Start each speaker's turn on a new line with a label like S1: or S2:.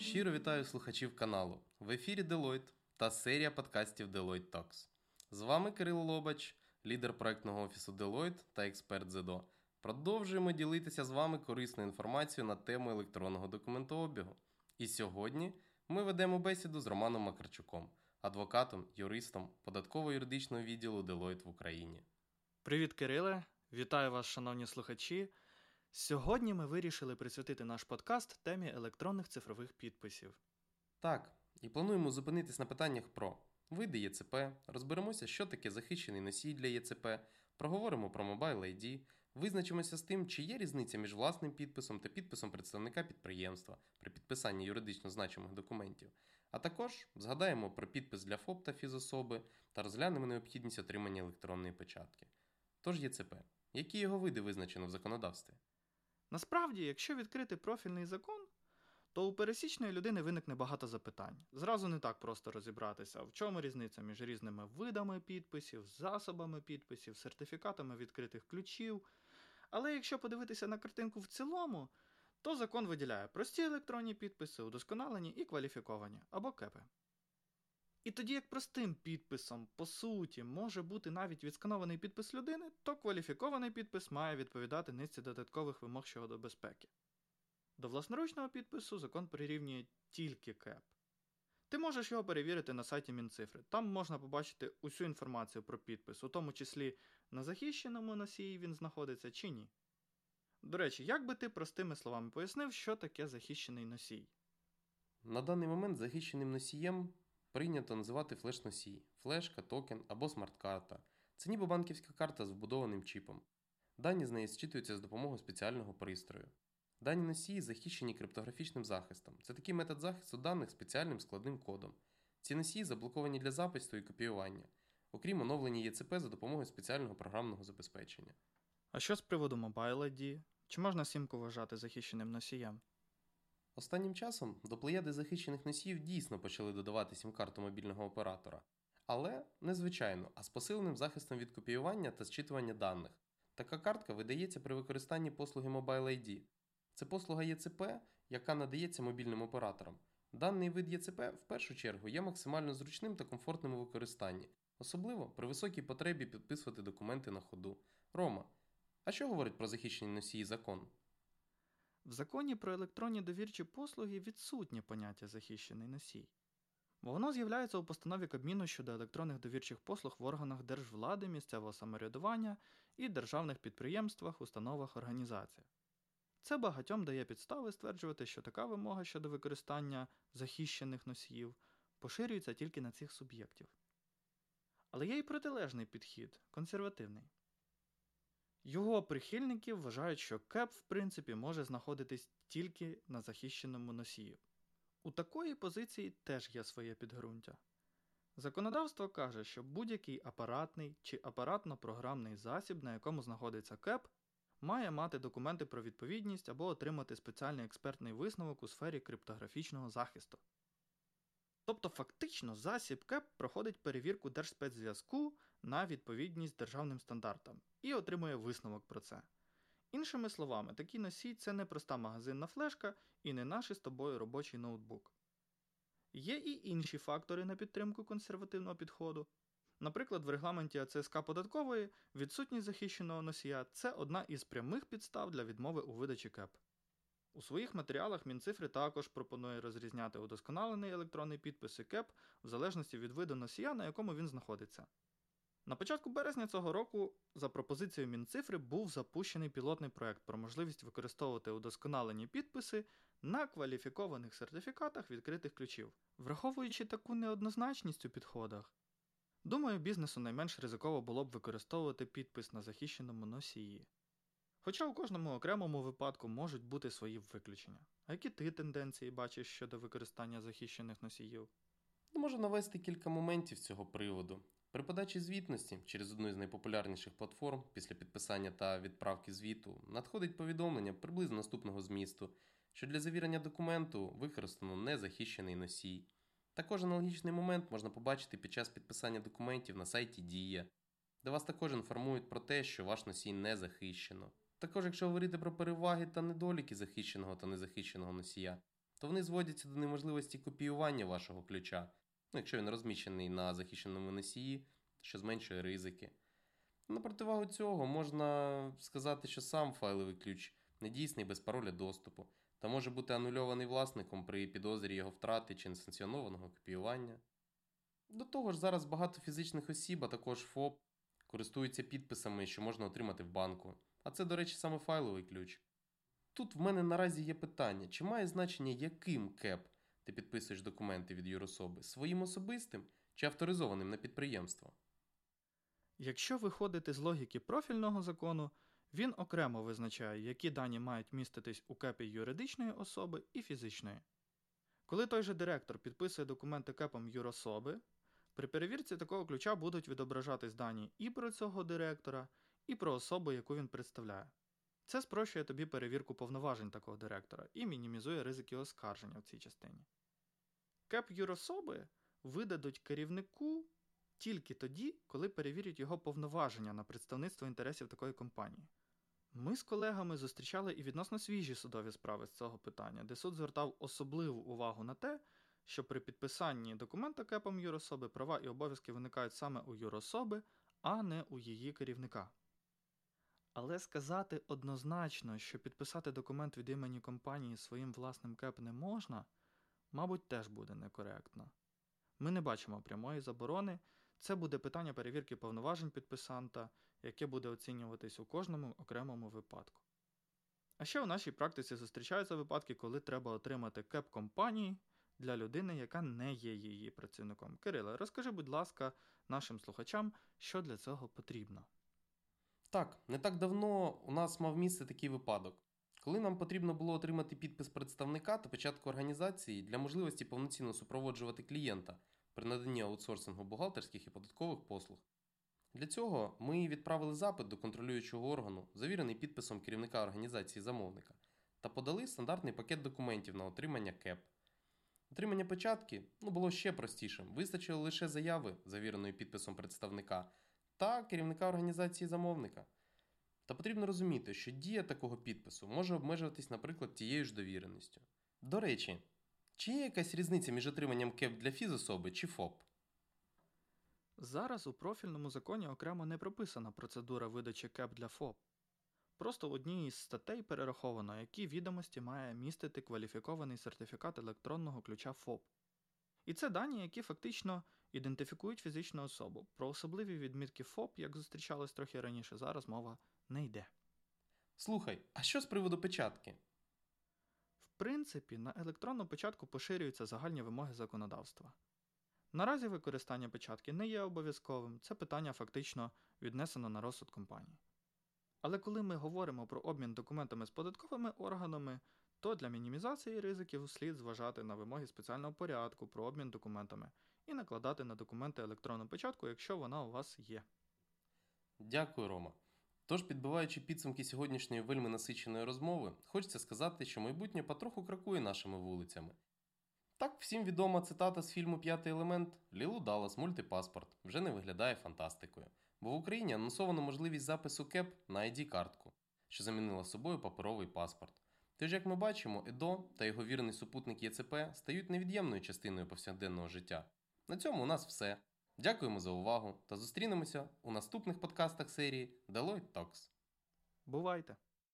S1: Щиро вітаю слухачів каналу. В ефірі Deloitte та серія подкастів Deloitte Talks. З вами Кирило Лобач, лідер проектного офісу Deloitte та експерт ЗЕДО. Продовжуємо ділитися з вами корисною інформацією на тему електронного документообігу. І сьогодні ми ведемо бесіду з Романом Макарчуком, адвокатом, юристом податково-юридичного відділу Deloitte в Україні.
S2: Привіт, Кириле! Вітаю вас, шановні слухачі. Сьогодні ми вирішили присвятити наш подкаст темі електронних цифрових підписів.
S1: Так, і плануємо зупинитись на питаннях про види ЄЦП, розберемося, що таке захищений носій для ЄЦП, проговоримо про Mobile ID, визначимося з тим, чи є різниця між власним підписом та підписом представника підприємства при підписанні юридично значимих документів, а також згадаємо про підпис для ФОП та фізособи та розглянемо необхідність отримання електронної печатки. Тож ЄЦП, які його види визначено в законодавстві?
S2: Насправді, якщо відкрити профільний закон, то у пересічної людини виникне багато запитань. Зразу не так просто розібратися, в чому різниця між різними видами підписів, засобами підписів, сертифікатами відкритих ключів. Але якщо подивитися на картинку в цілому, то закон виділяє прості електронні підписи, удосконалені і кваліфіковані або кепи. І тоді, як простим підписом, по суті, може бути навіть відсканований підпис людини, то кваліфікований підпис має відповідати низці додаткових вимог щодо безпеки. До власноручного підпису закон прирівнює тільки КЕП. Ти можеш його перевірити на сайті Мінцифри. Там можна побачити усю інформацію про підпис, у тому числі на захищеному носії він знаходиться чи ні. До речі, як би ти простими словами пояснив, що таке захищений носій?
S1: На даний момент захищеним носієм прийнято називати флеш-носій, флешка, токен або смарт-карта. Це ніби банківська карта з вбудованим чіпом. Дані з неї зчитуються з допомогою спеціального пристрою. Дані носії захищені криптографічним захистом. Це такий метод захисту даних спеціальним складним кодом. Ці носії заблоковані для запису і копіювання, окрім оновлення ЄЦП за допомогою спеціального програмного забезпечення.
S2: А що з приводу Mobile ID? Чи можна сімку вважати захищеним носієм?
S1: Останнім часом до плеяди захищених носіїв дійсно почали додавати сім-карту мобільного оператора. Але не звичайно, а з посиленим захистом від копіювання та зчитування даних. Така картка видається при використанні послуги Mobile ID. Це послуга ЄЦП, яка надається мобільним операторам. Даний вид ЄЦП в першу чергу є максимально зручним та комфортним у використанні, особливо при високій потребі підписувати документи на ходу. Рома, а що говорить про захищені носії закон?
S2: В законі про електронні довірчі послуги відсутнє поняття захищений носій. Воно з'являється у постанові Кабміну щодо електронних довірчих послуг в органах держвлади, місцевого самоврядування і державних підприємствах, установах, організаціях. Це багатьом дає підстави стверджувати, що така вимога щодо використання захищених носіїв поширюється тільки на цих суб'єктів. Але є й протилежний підхід консервативний. Його прихильники вважають, що КЕП, в принципі, може знаходитись тільки на захищеному носії. У такої позиції теж є своє підґрунтя. Законодавство каже, що будь-який апаратний чи апаратно-програмний засіб, на якому знаходиться КЕП, має мати документи про відповідність або отримати спеціальний експертний висновок у сфері криптографічного захисту. Тобто, фактично, засіб КЕП проходить перевірку Держспецзв'язку на відповідність державним стандартам і отримує висновок про це. Іншими словами, такий носій це не проста магазинна флешка і не наш із тобою робочий ноутбук. Є і інші фактори на підтримку консервативного підходу. Наприклад, в регламенті АЦСК податкової відсутність захищеного носія це одна із прямих підстав для відмови у видачі КЕП. У своїх матеріалах Мінцифри також пропонує розрізняти удосконалений електронний підпис і КЕП в залежності від виду носія, на якому він знаходиться. На початку березня цього року, за пропозицією Мінцифри, був запущений пілотний проект про можливість використовувати удосконалені підписи на кваліфікованих сертифікатах відкритих ключів. Враховуючи таку неоднозначність у підходах, думаю, бізнесу найменш ризиково було б використовувати підпис на захищеному носії. Хоча у кожному окремому випадку можуть бути свої виключення. А які ти тенденції бачиш щодо використання захищених носіїв?
S1: Можу навести кілька моментів цього приводу. При подачі звітності через одну з найпопулярніших платформ після підписання та відправки звіту надходить повідомлення приблизно наступного змісту, що для завірення документу використано незахищений носій. Також аналогічний момент можна побачити під час підписання документів на сайті Дія, де вас також інформують про те, що ваш носій не захищено. Також, якщо говорити про переваги та недоліки захищеного та незахищеного носія, то вони зводяться до неможливості копіювання вашого ключа, ну, якщо він розміщений на захищеному носії, що зменшує ризики. На противагу цього можна сказати, що сам файловий ключ недійсний без пароля доступу та може бути анульований власником при підозрі його втрати чи несанкціонованого копіювання. До того ж, зараз багато фізичних осіб, а також ФОП, користуються підписами, що можна отримати в банку. А це, до речі, саме файловий ключ. Тут в мене наразі є питання, чи має значення, яким КЕП ти підписуєш документи від юрособи, своїм особистим чи авторизованим на підприємство?
S2: Якщо виходити з логіки профільного закону, він окремо визначає, які дані мають міститись у кепі юридичної особи і фізичної. Коли той же директор підписує документи кепом юрособи, при перевірці такого ключа будуть відображатись дані і про цього директора, і про особу, яку він представляє. Це спрощує тобі перевірку повноважень такого директора і мінімізує ризики оскарження в цій частині. Кеп юрособи видадуть керівнику тільки тоді, коли перевірять його повноваження на представництво інтересів такої компанії. Ми з колегами зустрічали і відносно свіжі судові справи з цього питання, де суд звертав особливу увагу на те, що при підписанні документа кепом юрособи права і обов'язки виникають саме у юрособи, а не у її керівника. Але сказати однозначно, що підписати документ від імені компанії своїм власним кеп не можна, мабуть, теж буде некоректно. Ми не бачимо прямої заборони, це буде питання перевірки повноважень підписанта, яке буде оцінюватись у кожному окремому випадку. А ще у нашій практиці зустрічаються випадки, коли треба отримати кеп компанії для людини, яка не є її працівником. Кириле, розкажи, будь ласка, нашим слухачам, що для цього потрібно.
S1: Так, не так давно у нас мав місце такий випадок, коли нам потрібно було отримати підпис представника та початку організації для можливості повноцінно супроводжувати клієнта при наданні аутсорсингу бухгалтерських і податкових послуг. Для цього ми відправили запит до контролюючого органу, завірений підписом керівника організації замовника, та подали стандартний пакет документів на отримання КЕП. Отримання початки ну, було ще простішим. Вистачило лише заяви, завіреної підписом представника, та керівника організації замовника. Та потрібно розуміти, що дія такого підпису може обмежуватись, наприклад, тією ж довіреністю. До речі, чи є якась різниця між отриманням КЕП для фізособи чи ФОП?
S2: Зараз у профільному законі окремо не прописана процедура видачі КЕП для ФОП. Просто в одній із статей перераховано, які відомості має містити кваліфікований сертифікат електронного ключа ФОП. І це дані, які фактично ідентифікують фізичну особу. Про особливі відмітки ФОП, як зустрічалось трохи раніше, зараз мова не йде.
S1: Слухай, а що з приводу печатки?
S2: В принципі, на електронну печатку поширюються загальні вимоги законодавства. Наразі використання печатки не є обов'язковим, це питання фактично віднесено на розсуд компанії. Але коли ми говоримо про обмін документами з податковими органами, то для мінімізації ризиків слід зважати на вимоги спеціального порядку про обмін документами і накладати на документи електронну печатку, якщо вона у вас є.
S1: Дякую, Рома. Тож, підбиваючи підсумки сьогоднішньої вельми насиченої розмови, хочеться сказати, що майбутнє потроху крокує нашими вулицями. Так, всім відома цитата з фільму П'ятий елемент Лілу Даллас мультипаспорт вже не виглядає фантастикою, бо в Україні анонсовано можливість запису КЕП на ID-картку, що замінила собою паперовий паспорт. Тож, як ми бачимо, ЕДО та його вірний супутник ЄЦП стають невід'ємною частиною повсякденного життя. На цьому у нас все. Дякуємо за увагу та зустрінемося у наступних подкастах серії Deloitte Talks.
S2: Бувайте!